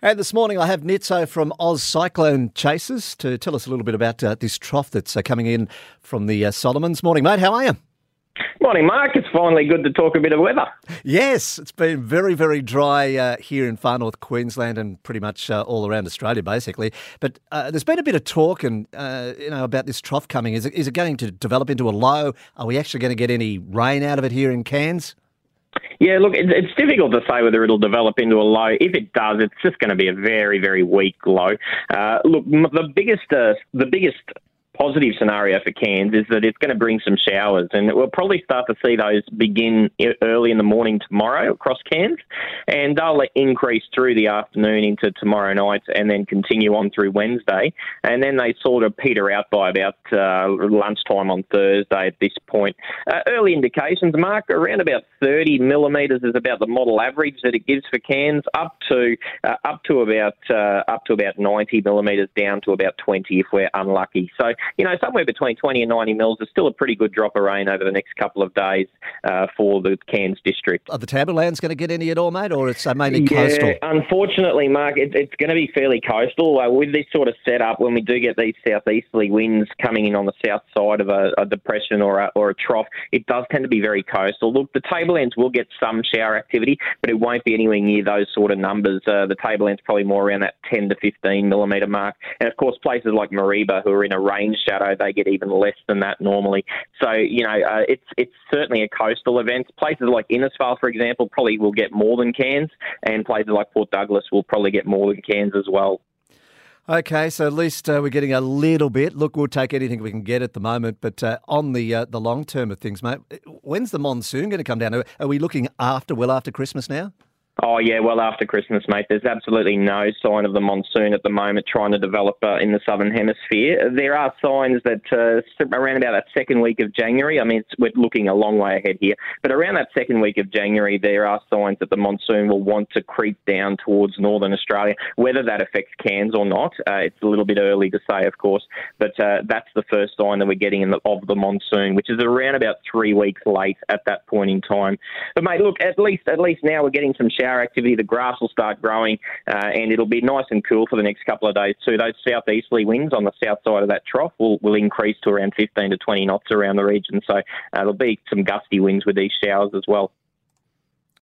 And this morning I have Nitzo from Oz Cyclone Chasers to tell us a little bit about uh, this trough that's uh, coming in from the uh, Solomons. Morning, mate. How are you? Morning, Mark. It's finally good to talk a bit of weather. Yes, it's been very, very dry uh, here in far north Queensland and pretty much uh, all around Australia, basically. But uh, there's been a bit of talk, and uh, you know, about this trough coming. Is it, is it going to develop into a low? Are we actually going to get any rain out of it here in Cairns? Yeah, look, it's difficult to say whether it'll develop into a low. If it does, it's just going to be a very, very weak low. Uh, look, the biggest, uh, the biggest positive scenario for Cairns is that it's going to bring some showers, and we'll probably start to see those begin early in the morning tomorrow across Cairns, and they'll increase through the afternoon into tomorrow night, and then continue on through Wednesday, and then they sort of peter out by about uh, lunchtime on Thursday. At this point, uh, early indications, Mark, around about 30 millimetres is about the model average that it gives for Cairns, up to uh, up to about uh, up to about 90 millimetres, down to about 20 if we're unlucky. So you know, somewhere between 20 and 90 mils is still a pretty good drop of rain over the next couple of days uh, for the Cairns district. Are the Tablelands going to get any at all, mate, or it's uh, mainly coastal? Yeah, unfortunately, Mark, it, it's going to be fairly coastal. Uh, with this sort of setup, when we do get these southeasterly winds coming in on the south side of a, a depression or a, or a trough, it does tend to be very coastal. Look, the Tablelands will get some shower activity, but it won't be anywhere near those sort of numbers. Uh, the Tablelands probably more around that 10 to 15 millimetre mark. And of course, places like Mareeba, who are in a range shadow, they get even less than that normally. So you know, uh, it's it's certainly a coastal event. Places like Innisfail, for example, probably will get more than Cairns, and places like Port Douglas will probably get more than Cairns as well. Okay, so at least uh, we're getting a little bit. Look, we'll take anything we can get at the moment. But uh, on the uh, the long term of things, mate, when's the monsoon going to come down? Are we looking after well after Christmas now? Oh yeah, well after Christmas, mate. There's absolutely no sign of the monsoon at the moment trying to develop uh, in the southern hemisphere. There are signs that uh, around about that second week of January. I mean, we're looking a long way ahead here, but around that second week of January, there are signs that the monsoon will want to creep down towards northern Australia. Whether that affects Cairns or not, uh, it's a little bit early to say, of course. But uh, that's the first sign that we're getting the, of the monsoon, which is around about three weeks late at that point in time. But mate, look, at least at least now we're getting some showers shower activity, the grass will start growing, uh, and it'll be nice and cool for the next couple of days too. Those southeasterly winds on the south side of that trough will, will increase to around 15 to 20 knots around the region, so uh, there'll be some gusty winds with these showers as well.